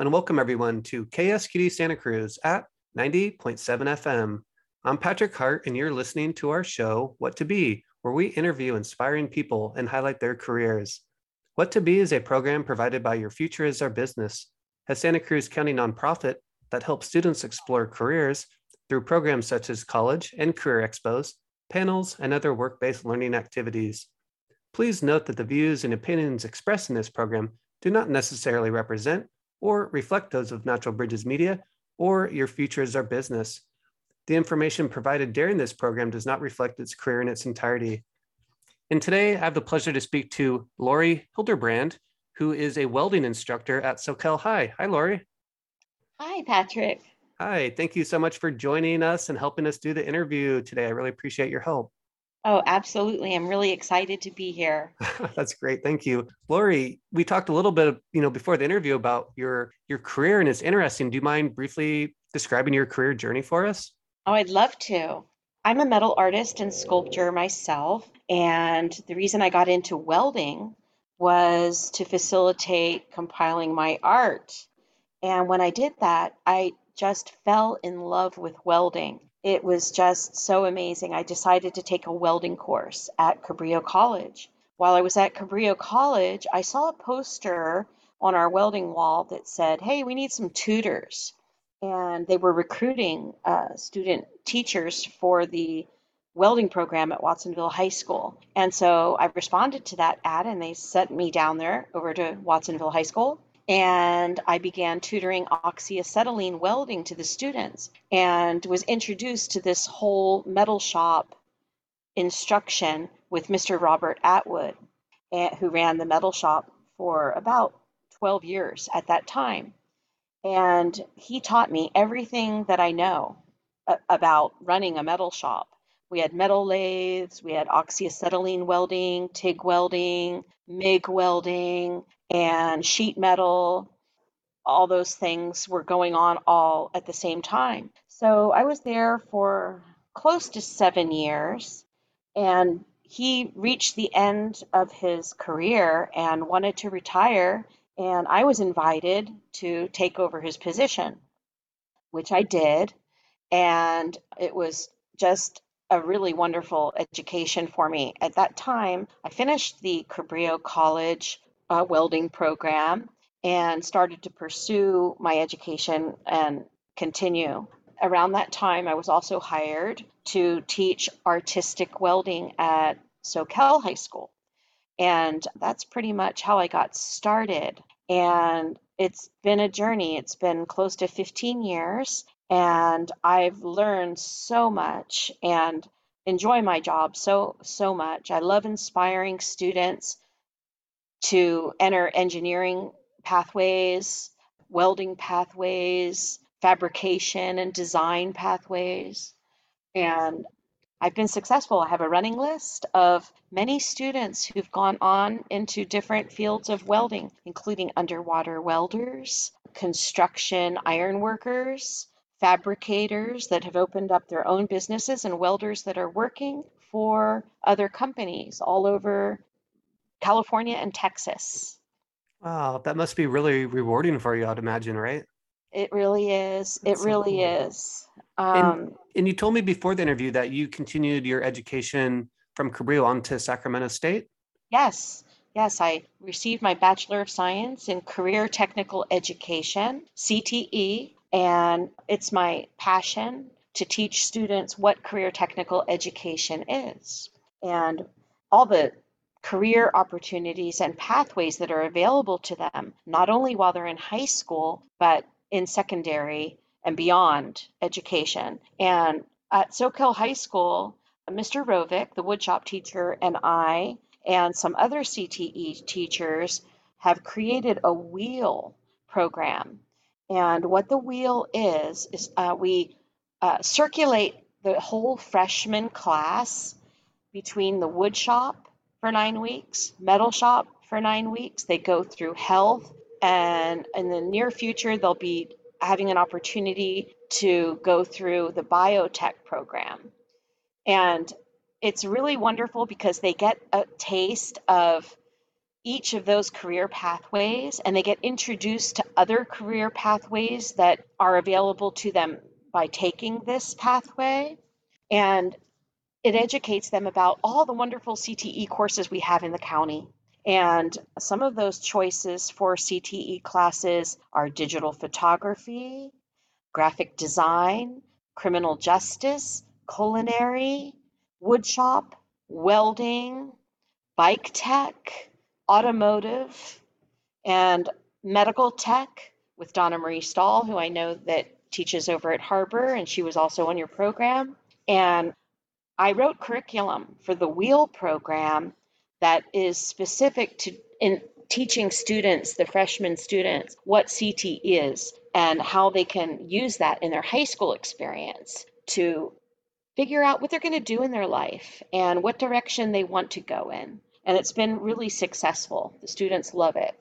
and welcome everyone to KSQD Santa Cruz at 90.7 FM. I'm Patrick Hart, and you're listening to our show, What to Be, where we interview inspiring people and highlight their careers. What to Be is a program provided by Your Future is Our Business, a Santa Cruz County nonprofit that helps students explore careers through programs such as college and career expos, panels, and other work based learning activities. Please note that the views and opinions expressed in this program do not necessarily represent or reflect those of Natural Bridges Media or Your Future is Our Business. The information provided during this program does not reflect its career in its entirety. And today I have the pleasure to speak to Lori Hildebrand, who is a welding instructor at Soquel High. Hi, Lori. Hi, Patrick. Hi, thank you so much for joining us and helping us do the interview today. I really appreciate your help. Oh, absolutely. I'm really excited to be here. That's great. Thank you. Lori, we talked a little bit, you know, before the interview about your your career and it's interesting. Do you mind briefly describing your career journey for us? Oh, I'd love to. I'm a metal artist and sculptor myself, and the reason I got into welding was to facilitate compiling my art. And when I did that, I just fell in love with welding it was just so amazing. I decided to take a welding course at Cabrillo College. While I was at Cabrillo College, I saw a poster on our welding wall that said, Hey, we need some tutors. And they were recruiting uh, student teachers for the welding program at Watsonville High School. And so I responded to that ad and they sent me down there over to Watsonville High School and I began tutoring oxyacetylene welding to the students and was introduced to this whole metal shop instruction with Mr. Robert Atwood, eh, who ran the metal shop for about 12 years at that time. And he taught me everything that I know about running a metal shop. We had metal lathes, we had oxyacetylene welding, TIG welding, MIG welding, and sheet metal. All those things were going on all at the same time. So I was there for close to seven years, and he reached the end of his career and wanted to retire. And I was invited to take over his position, which I did. And it was just a really wonderful education for me. At that time, I finished the Cabrillo College uh, welding program and started to pursue my education and continue. Around that time, I was also hired to teach artistic welding at Soquel High School. And that's pretty much how I got started. And it's been a journey. It's been close to 15 years and I've learned so much and enjoy my job so so much. I love inspiring students to enter engineering pathways, welding pathways, fabrication and design pathways. And I've been successful. I have a running list of many students who've gone on into different fields of welding, including underwater welders, construction iron workers, fabricators that have opened up their own businesses and welders that are working for other companies all over California and Texas. Wow, that must be really rewarding for you, I'd imagine, right? It really is. That's it really so cool. is. Um, and, and you told me before the interview that you continued your education from Cabrillo on to Sacramento State? Yes. Yes, I received my Bachelor of Science in Career Technical Education, CTE, and it's my passion to teach students what career technical education is and all the career opportunities and pathways that are available to them, not only while they're in high school, but in secondary and beyond education. And at Soquel High School, Mr. Rovick, the woodshop teacher, and I, and some other CTE teachers have created a wheel program and what the wheel is, is uh, we uh, circulate the whole freshman class between the wood shop for nine weeks, metal shop for nine weeks. They go through health, and in the near future, they'll be having an opportunity to go through the biotech program. And it's really wonderful because they get a taste of each of those career pathways and they get introduced to other career pathways that are available to them by taking this pathway. And it educates them about all the wonderful CTE courses we have in the county. And some of those choices for CTE classes are digital photography, graphic design, criminal justice, culinary, woodshop, welding, bike tech, automotive, and medical tech with Donna Marie Stahl, who I know that teaches over at Harbor, and she was also on your program. And I wrote curriculum for the Wheel program that is specific to in teaching students, the freshman students, what CT is and how they can use that in their high school experience to figure out what they're going to do in their life and what direction they want to go in. And it's been really successful. The students love it.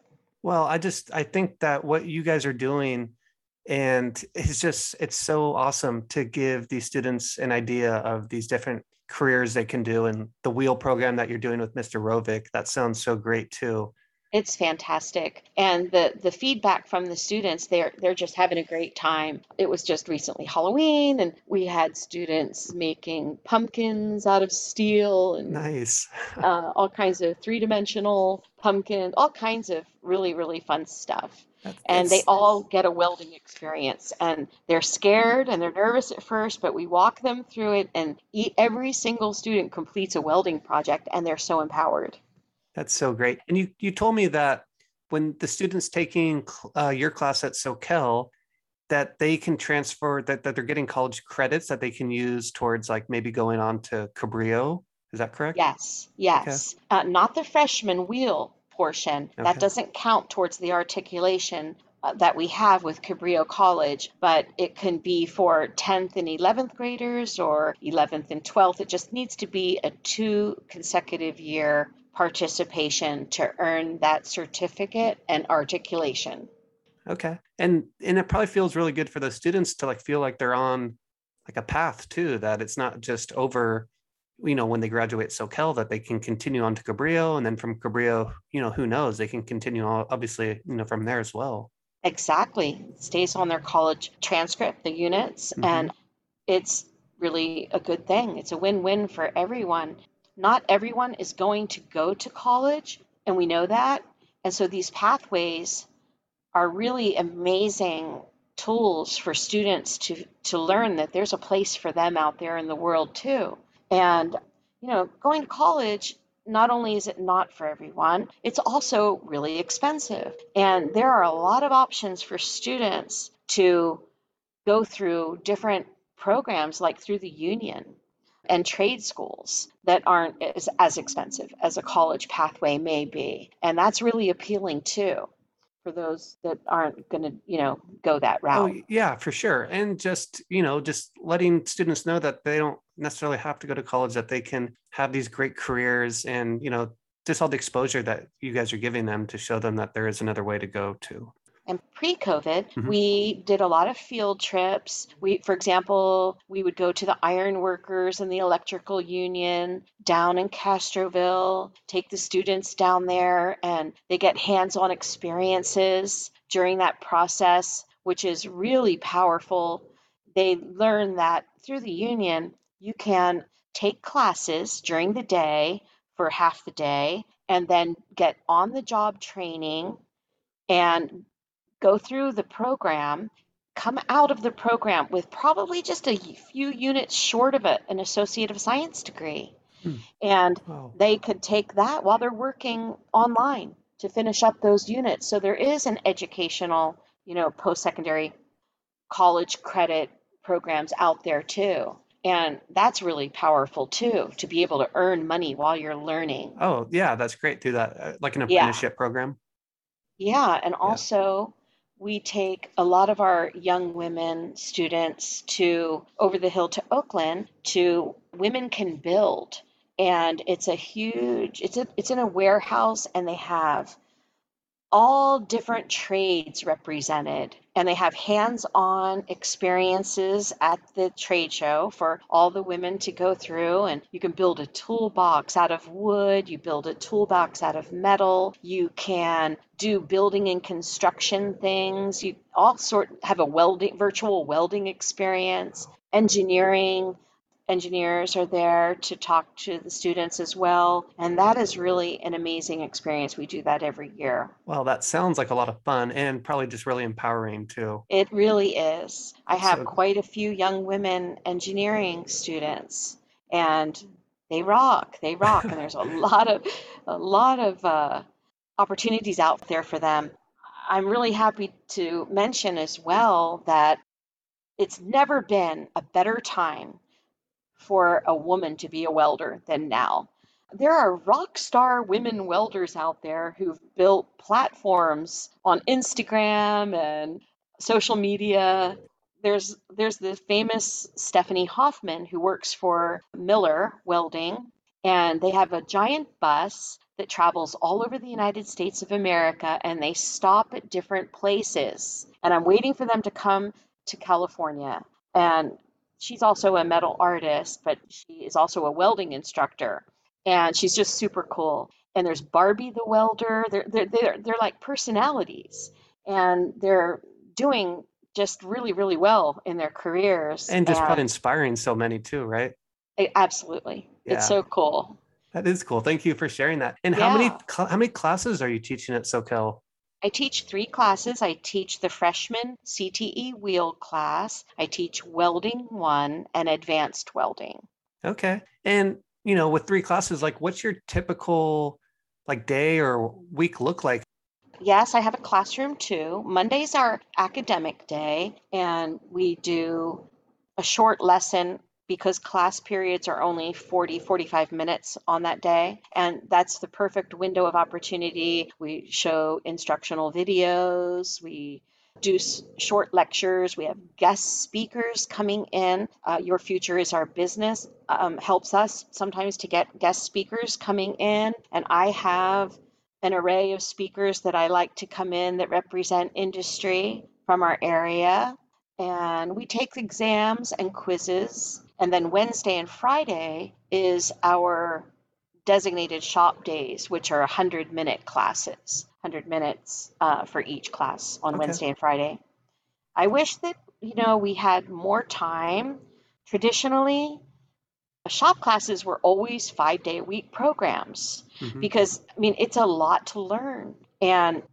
Well, I just I think that what you guys are doing and it's just it's so awesome to give these students an idea of these different careers they can do and the wheel program that you're doing with Mr. Rovick that sounds so great too. It's fantastic. And the the feedback from the students they're they're just having a great time. It was just recently halloween and we had students making pumpkins out of steel and nice. uh, all kinds of three-dimensional pumpkins all kinds of really really fun stuff and they all get a welding experience and they're scared and they're nervous at first but we walk them through it and every single student completes a welding project and they're so empowered that's so great. And you you told me that when the students taking uh, your class at Soquel, that they can transfer that, that they're getting college credits that they can use towards like maybe going on to Cabrillo. Is that correct? Yes, yes. Okay. Uh, not the freshman wheel portion. Okay. That doesn't count towards the articulation uh, that we have with Cabrillo College, but it can be for 10th and 11th graders or 11th and 12th. It just needs to be a two consecutive year participation to earn that certificate and articulation. Okay. And and it probably feels really good for the students to like feel like they're on like a path too, that it's not just over, you know, when they graduate Soquel that they can continue on to Cabrillo and then from Cabrillo, you know, who knows, they can continue on, obviously, you know, from there as well. Exactly. It stays on their college transcript, the units, mm-hmm. and it's really a good thing. It's a win-win for everyone not everyone is going to go to college, and we know that. And so these pathways are really amazing tools for students to to learn that there's a place for them out there in the world too. And you know, going to college not only is it not for everyone, it's also really expensive. And there are a lot of options for students to go through different programs like through the union and trade schools that aren't as, as expensive as a college pathway may be. And that's really appealing too for those that aren't going to, you know, go that oh, route. Oh, yeah, for sure. And just, you know, just letting students know that they don't necessarily have to go to college, that they can have these great careers and, you know, just all the exposure that you guys are giving them to show them that there is another way to go to. And pre-COVID, mm-hmm. we did a lot of field trips. We, for example, we would go to the iron workers and the electrical union down in Castroville, take the students down there, and they get hands-on experiences during that process, which is really powerful. They learn that through the union, you can take classes during the day for half the day and then get on the job training and go through the program, come out of the program with probably just a few units short of an Associate of Science degree. Hmm. And wow. they could take that while they're working online to finish up those units. So there is an educational, you know, post secondary college credit programs out there too. And that's really powerful too, to be able to earn money while you're learning. Oh, yeah, that's great. through that, uh, like an apprenticeship yeah. program. Yeah. And also, we take a lot of our young women students to over the hill to Oakland to Women Can Build. And it's a huge, it's a, it's in a warehouse and they have all different trades represented and they have hands-on experiences at the trade show for all the women to go through and you can build a toolbox out of wood you build a toolbox out of metal you can do building and construction things you all sort have a welding virtual welding experience engineering engineers are there to talk to the students as well. And that is really an amazing experience. We do that every year. Well, that sounds like a lot of fun and probably just really empowering too. It really is. I have so, quite a few young women engineering students and they rock. They rock. and there's a lot of a lot of uh, opportunities out there for them. I'm really happy to mention as well that it's never been a better time for a woman to be a welder than now. There are rock star women welders out there who've built platforms on Instagram and social media. There's there's the famous Stephanie Hoffman who works for Miller Welding and they have a giant bus that travels all over the United States of America and they stop at different places. And I'm waiting for them to come to California. And she's also a metal artist, but she is also a welding instructor, and she's just super cool. And there's Barbie the welder. They're they're they're, they're like personalities, and they're doing just really really well in their careers. And just and, inspiring so many too, right? Absolutely, yeah. it's so cool. That is cool. Thank you for sharing that. And yeah. how many how many classes are you teaching at Soquel? I teach three classes. I teach the freshman CTE wheel class, I teach welding one, and advanced welding. Okay. And, you know, with three classes, like what's your typical like day or week look like? Yes, I have a classroom too. Monday's our academic day, and we do a short lesson because class periods are only 40, 45 minutes on that day. And that's the perfect window of opportunity. We show instructional videos, we do short lectures. We have guest speakers coming in. Uh, Your Future is Our Business um, helps us sometimes to get guest speakers coming in. And I have an array of speakers that I like to come in that represent industry from our area. And we take exams and quizzes. And then Wednesday and Friday is our designated shop days, which are 100 minute classes, 100 minutes uh, for each class on okay. Wednesday and Friday. I wish that, you know, we had more time. Traditionally, shop classes were always five day a week programs mm-hmm. because, I mean, it's a lot to learn. And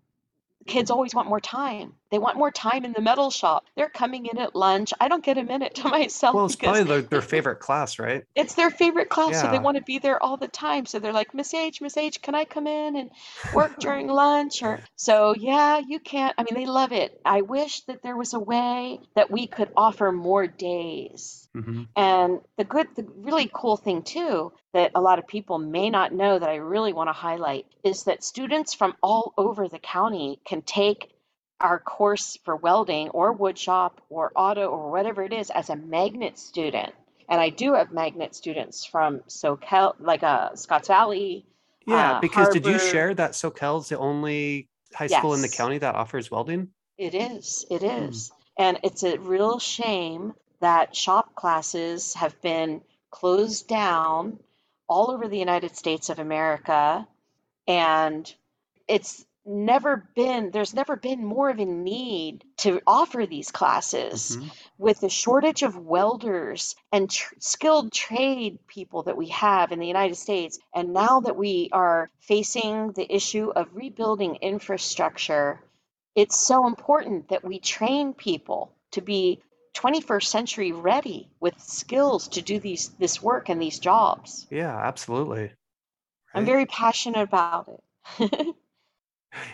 kids always want more time. They want more time in the metal shop. They're coming in at lunch. I don't get a minute to myself. Well, it's probably their, their favorite class, right? It's their favorite class, yeah. so they want to be there all the time. So they're like, Miss H, Miss H, can I come in and work during lunch? Or so, yeah, you can't. I mean, they love it. I wish that there was a way that we could offer more days. Mm-hmm. And the good, the really cool thing too that a lot of people may not know that I really want to highlight is that students from all over the county can take our course for welding or woodshop or auto or whatever it is as a magnet student. And I do have magnet students from Soquel, like uh, Scotts Valley. Yeah, uh, because did you share that Soquel's the only high school yes. in the county that offers welding? It is. It hmm. Mm. And it's a real shame that shop classes have been closed down all over the United States of America. And it's never been there's never been more of a need to offer these classes mm-hmm. with the shortage of welders and tr- skilled trade people that we have in the United States and now that we are facing the issue of rebuilding infrastructure it's so important that we train people to be 21st century ready with skills to do these this work and these jobs. Yeah, absolutely. Right. I'm very passionate about it.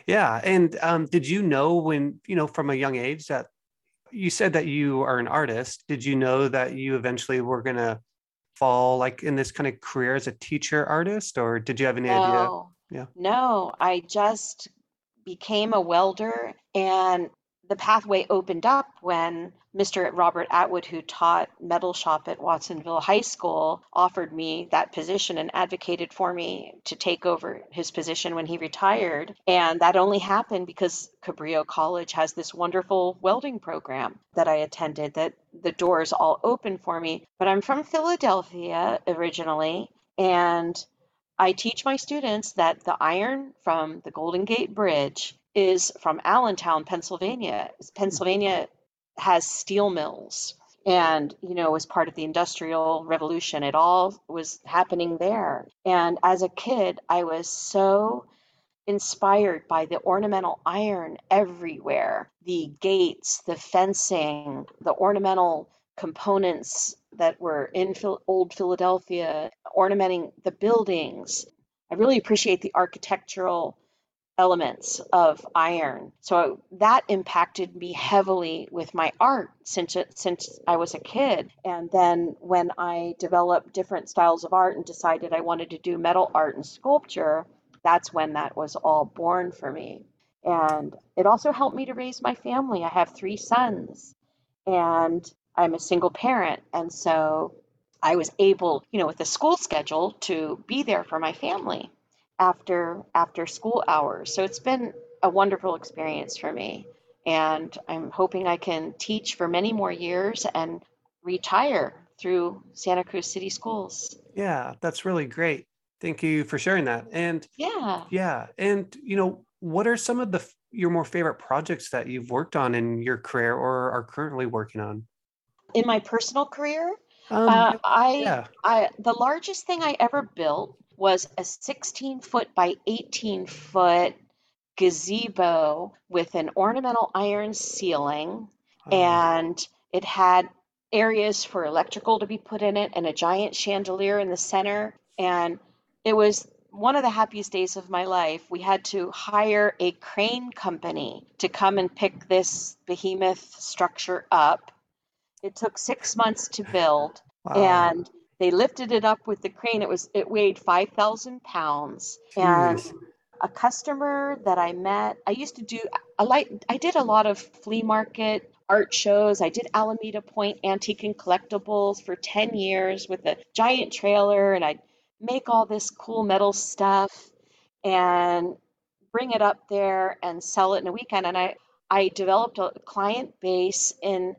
yeah, and um, did you know when you know from a young age that you said that you are an artist? Did you know that you eventually were gonna fall like in this kind of career as a teacher artist, or did you have any no, idea? Yeah. No, I just became a welder and the pathway opened up when Mr. Robert Atwood, who taught metal shop at Watsonville High School, offered me that position and advocated for me to take over his position when he retired. And that only happened because Cabrillo College has this wonderful welding program that I attended that the doors all open for me. But I'm from Philadelphia originally, and I teach my students that the iron from the Golden Gate Bridge is from Allentown, Pennsylvania. Pennsylvania has steel mills. And you know was part of the industrial revolution it all was happening there. And as a kid i was so inspired by the ornamental iron everywhere. The gates the fencing the ornamental components that were in old philadelphia ornamenting the buildings. I really appreciate the architectural elements of iron. So that impacted me heavily with my art since since I was a kid. And then when I developed different styles of art and decided I wanted to do metal art and sculpture, that's when that was all born for me. And it also helped me to raise my family. I have three sons and I'm a single parent. And so I was able, you know, with the school schedule to be there for my family after after school hours. So it's been a wonderful experience for me. And I'm hoping I can teach for many more years and retire through Santa Cruz City Schools. Yeah, that's really great. Thank you for sharing that. And yeah. Yeah. And you know, what are some of the your more favorite projects that you've worked on in your career or are currently working on? In my personal career, um, uh, I, yeah. I the largest thing I ever built was a 16 foot by 18 foot gazebo with an ornamental iron ceiling oh. and it had areas for electrical to be put in it and a giant chandelier in the center and it was one of the happiest days of my life. We had to hire a crane company to come and pick this behemoth structure up. It took six months to build, wow. and they lifted it up with the crane. It was it weighed five thousand pounds, and a customer that I met. I used to do a light. I did a lot of flea market art shows. I did Alameda Point Antique and Collectibles for ten years with a giant trailer, and I'd make all this cool metal stuff and bring it up there and sell it in a weekend. And I I developed a client base in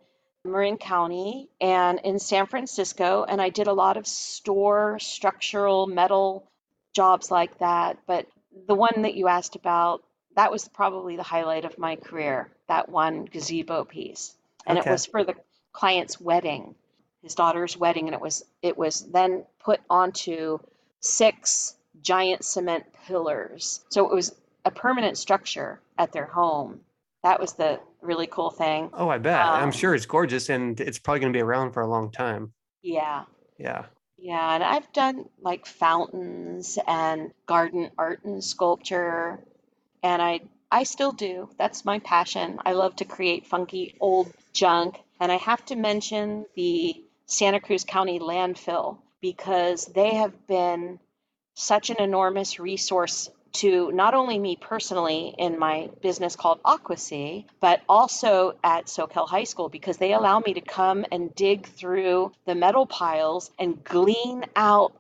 Marin County and in San Francisco, and I did a lot of store structural metal jobs like that. But the one that you asked about, that was probably the highlight of my career, that one gazebo piece. And okay. it was for the client's wedding, his daughter's wedding, and it was it was then put onto six giant cement pillars. So it was a permanent structure at their home that was the really cool thing. Oh, I bet. Um, I'm sure it's gorgeous and it's probably going to be around for a long time. Yeah. Yeah. Yeah, and I've done like fountains and garden art and sculpture and I I still do. That's my passion. I love to create funky old junk and I have to mention the Santa Cruz County landfill because they have been such an enormous resource to not only me personally in my business called Aquasea, but also at Soquel High School because they allow me to come and dig through the metal piles and glean out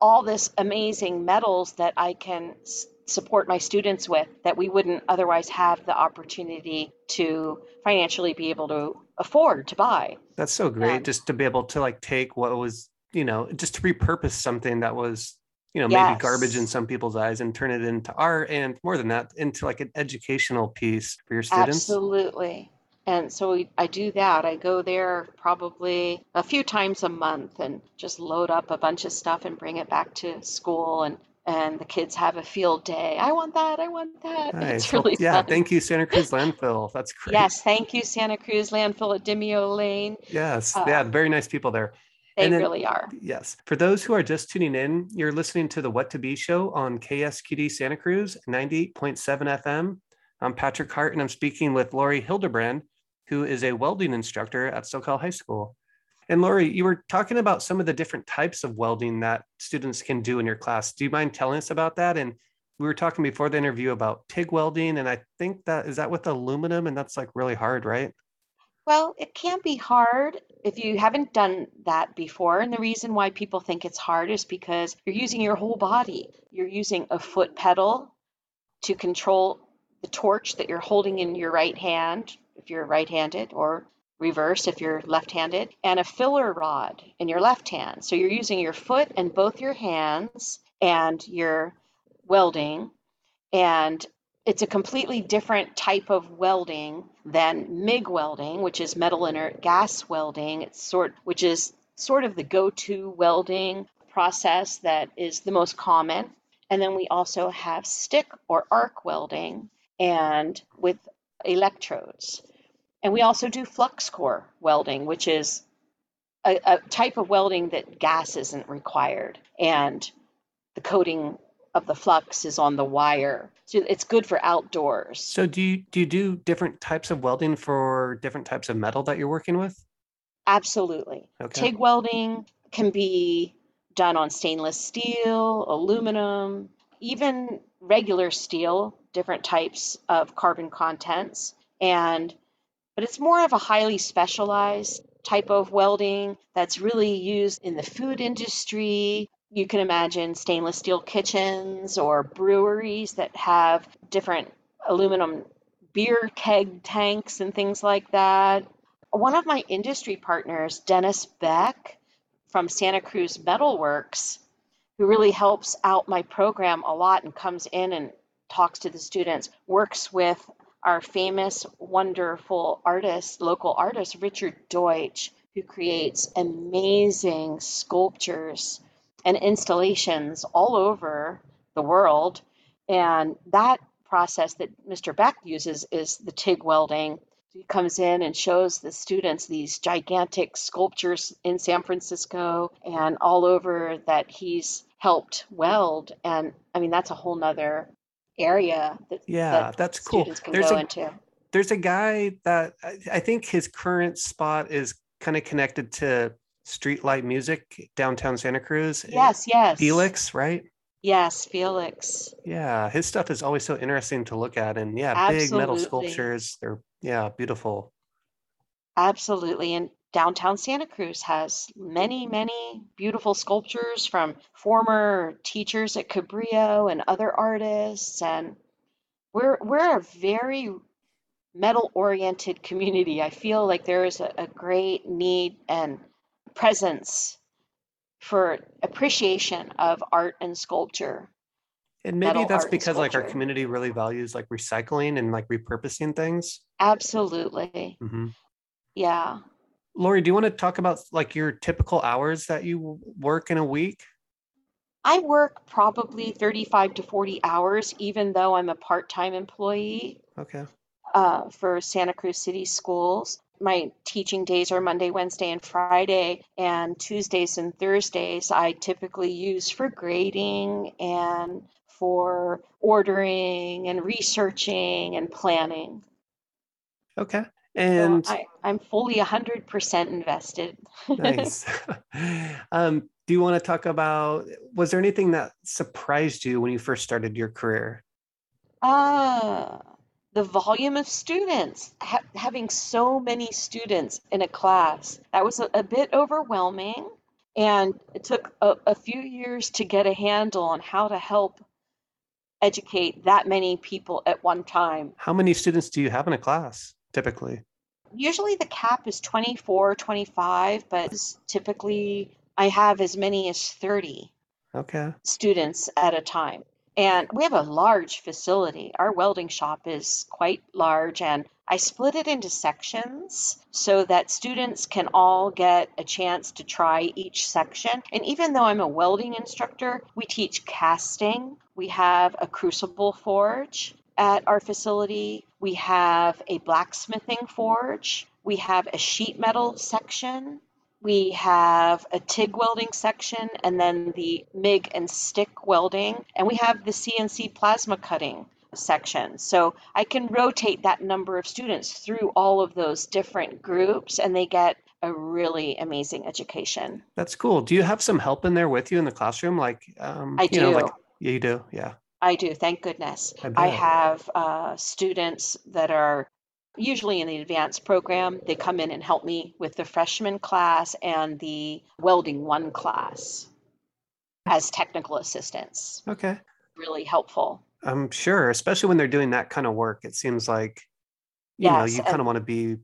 all this amazing metals that I can s- support my students with that we wouldn't otherwise have the opportunity to financially be able to afford to buy. That's so great just to be able to like take what was, you know, just to repurpose something that was you know yes. maybe garbage in some people's eyes and turn it into art and more than that into like an educational piece for your students absolutely and so we, i do that i go there probably a few times a month and just load up a bunch of stuff and bring it back to school and and the kids have a field day. I want that. I want that. Nice. It's really well, yeah. Fun. Thank you, Santa Cruz Landfill. That's great. Yes, thank you, Santa Cruz Landfill at Dimeo Lane. Yes, uh, yeah, very nice people there. They then, really are. Yes. For those who are just tuning in, you're listening to the What to Be show on KSQD Santa Cruz 98.7 FM. I'm Patrick Hart, and I'm speaking with Lori Hildebrand, who is a welding instructor at Soquel High School. And Lori, you were talking about some of the different types of welding that students can do in your class. Do you mind telling us about that? And we were talking before the interview about TIG welding, and I think that is that with aluminum, and that's like really hard, right? Well, it can be hard if you haven't done that before. And the reason why people think it's hard is because you're using your whole body. You're using a foot pedal to control the torch that you're holding in your right hand, if you're right handed, or reverse if you're left handed, and a filler rod in your left hand. So you're using your foot and both your hands, and you're welding. And it's a completely different type of welding than MIG welding, which is metal inert gas welding. It's sort which is sort of the go-to welding process that is the most common. And then we also have stick or arc welding and with electrodes. And we also do flux core welding, which is a, a type of welding that gas isn't required. And the coating of the flux is on the wire. So it's good for outdoors. So do you do you do different types of welding for different types of metal that you're working with? Absolutely. Okay. TIG welding can be done on stainless steel, aluminum, even regular steel, different types of carbon contents. And but it's more of a highly specialized type of welding that's really used in the food industry, you can imagine stainless steel kitchens or breweries that have different aluminum beer keg tanks and things like that. One of my industry partners, Dennis Beck from Santa Cruz Metalworks, who really helps out my program a lot and comes in and talks to the students, works with our famous, wonderful artist, local artist, Richard Deutsch, who creates amazing sculptures and installations all over the world. And that process that Mr. Beck uses is the TIG welding. He comes in and shows the students these gigantic sculptures in San Francisco and all over that he's helped weld. And I mean, that's a whole nother area that, Yeah, that that's cool. students can There's go a into. there's a guy that I think his current spot is kind of connected to streetlight music downtown Santa Cruz. Eh, Yes, yes. Felix, right? Yes, Felix. Yeah, his stuff is always so interesting to look at, and yeah, big metal sculptures. They're yeah, beautiful. Absolutely. And downtown Santa Cruz has many, many beautiful sculptures from former teachers at Cabrillo and other artists. And we're we're a very metal oriented community. I feel like there is a, a great need and presence for appreciation of art and sculpture. And maybe that's because like our community really values like recycling and like repurposing things. Absolutely. hmm Yeah. Lori, do you want to talk about like your typical hours that you work in a week? I work probably 35 to 40 hours, even though I'm a part-time employee Okay. uh, for Santa Cruz City Schools. My teaching days are Monday, Wednesday, and Friday, and Tuesdays and Thursdays I typically use for grading and for ordering and researching and planning. Okay. So And I, I'm fully 100% invested. nice. um, do you want to talk about was there anything that surprised you when you first started your career? Ah, the volume of students, ha having so many students in a class, that was a, a bit overwhelming. And it took a, a few years to get a handle on how to help educate that many people at one time. How many students do you have in a class typically? Usually the cap is 24, 25, but typically I have as many as 30. Okay. students at a time. And we have a large facility. Our welding shop is quite large, and I split it into sections so that students can all get a chance to try each section. And even though I'm a welding instructor, we teach casting. We have a crucible forge at our facility. We have a blacksmithing forge. We have a sheet metal section. We have a TIG welding section and then the MIG and stick welding. And we have the CNC plasma cutting section. So I can rotate that number of students through all of those different groups and they get a really amazing education. That's cool. Do you have some help in there with you in the classroom? Like um, I you know, like yeah, you do. Yeah. I do, thank goodness. I I have uh, students that are usually in the advanced program. They come in and help me with the freshman class and the welding one class as technical assistants. Okay. Really helpful. I'm sure, especially when they're doing that kind of work, it seems like, you know, you kind of want to be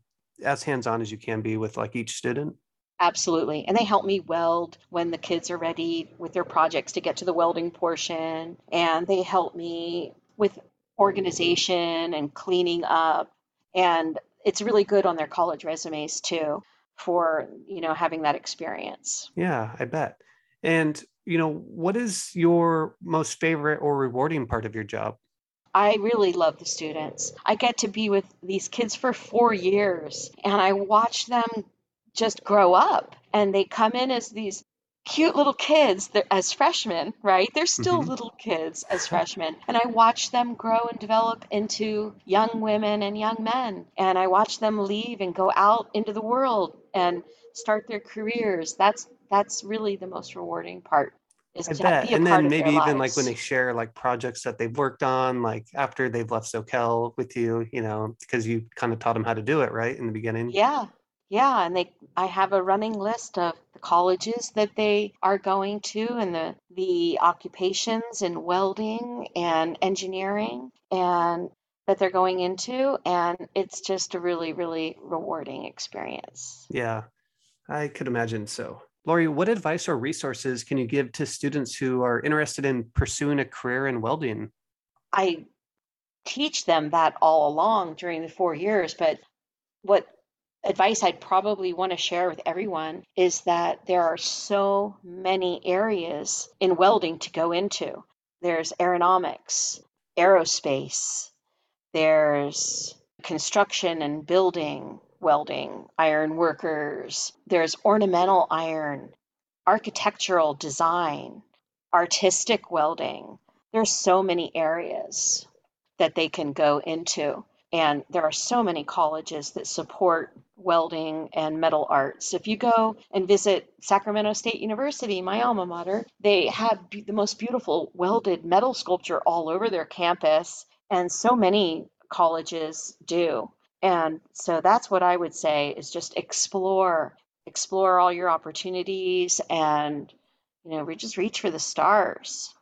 as hands-on as you can be with like each student. absolutely. And they help me weld when the kids are ready with their projects to get to the welding portion. And they help me with organization and cleaning up. And it's really good on their college resumes too for, you know, having that experience. Yeah, I bet. And, you know, what is your most favorite or rewarding part of your job? I really love the students. I get to be with these kids for four years and I watch them just grow up. And they come in as these cute little kids they're- as freshmen, right? They're still hmm little kids as freshmen. And I watch them grow and develop into young women and young men. And I watch them leave and go out into the world and start their careers. That's that's really the most rewarding part is I to bet. And then maybe even like when they share like projects that they've worked on, like after they've left Soquel with you, you know, because you kind of taught them how to do it, right? In the beginning. Yeah, yeah, and they I have a running list of the colleges that they are going to and the the occupations in welding and engineering and that they're going into and it's just a really, really rewarding experience. Yeah, I could imagine so. Lori, what advice or resources can you give to students who are interested in pursuing a career in welding? I teach them that all along during the four years, but what advice I'd probably want to share with everyone is that there are so many areas in welding to go into. There's aeronautics, aerospace, there's construction and building, welding, iron workers, there's ornamental iron, architectural design, artistic welding. There's so many areas that they can go into. And there are so many colleges that support welding and metal arts. If you go and visit Sacramento State University, my alma mater, they have the most beautiful welded metal sculpture all over their campus. And so many colleges do. And so that's what I would say is just explore, explore all your opportunities and, you know, re- just reach for the stars.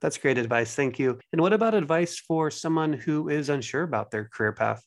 That's great advice. Thank you. And what about advice for someone who is unsure about their career path?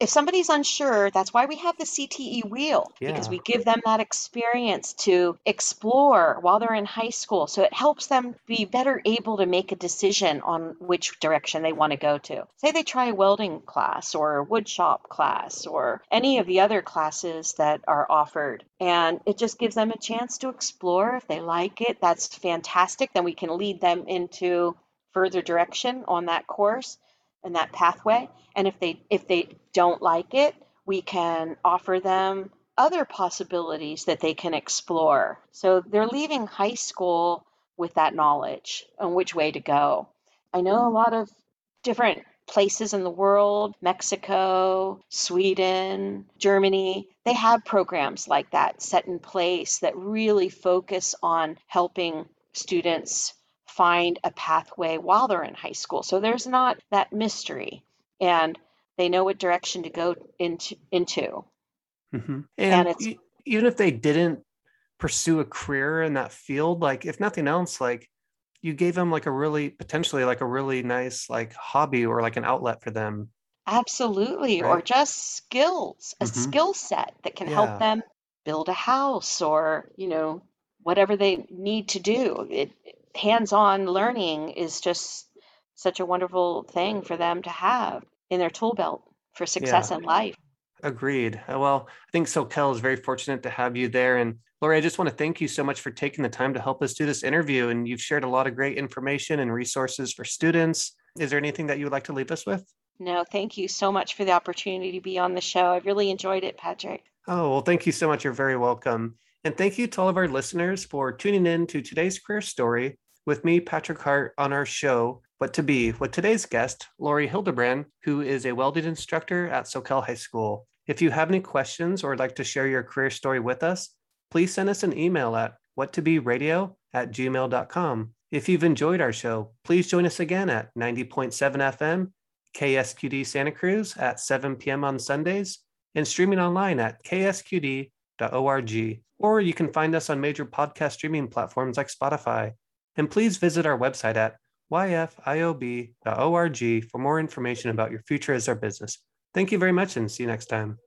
If somebody's unsure, that's why we have the CTE wheel because we give them that experience to explore while they're in high school. So it helps them be better able to make a decision on which direction they want to go to. Say they try a welding class or a wood shop class or any of the other classes that are offered. And it just gives them a chance to explore. If they like it, that's fantastic. Then we can lead them into further direction on that course and that pathway. And if they if they don't like it we can offer them other possibilities that they can explore. So they're leaving high school with that knowledge on which way to go. I know a lot of different places in the world mexico sweden germany they have programs like that set in place that really focus on helping students find a pathway while they're in high school. So there's not that mystery and they know what direction to go into into. hmm And And it's even if they didn't pursue a career in that field, like if nothing else, like you gave them like a really potentially like a really nice like hobby or like an outlet for them, absolutely or just skills, a hmm skill set that can help them build a house or, you know, whatever they need to do. It hands-on learning is just such a wonderful thing for them to have in their tool belt for success yeah, in life. agreed. Uh, Well, I think Soquel is very fortunate to have you there. And Lori, I just want to thank you so much for taking the time to help us do this interview. And you've shared a lot of great information and resources for students. Is there anything that you would like to leave us with? No, thank you so much for the opportunity to be on the show. I really enjoyed it, Patrick. Oh, well, thank you so much. You're very welcome. And thank you to all of our listeners for tuning in to today's career story with me, Patrick Hart, on our show, What to Be, with today's guest, Lori Hildebrand, who is a welding instructor at Soquel High School. If you have any questions or would like to share your career story with us, please send us an email at whattoberadio at gmail.com. If you've enjoyed our show, please join us again at 90.7 FM, KSQD Santa Cruz at 7 p.m. on Sundays, and streaming online at ksqd.org. Or you can find us on major podcast streaming platforms like Spotify. And please visit our website at yfiob.org for more information about your future as our business. Thank you very much and see you next time.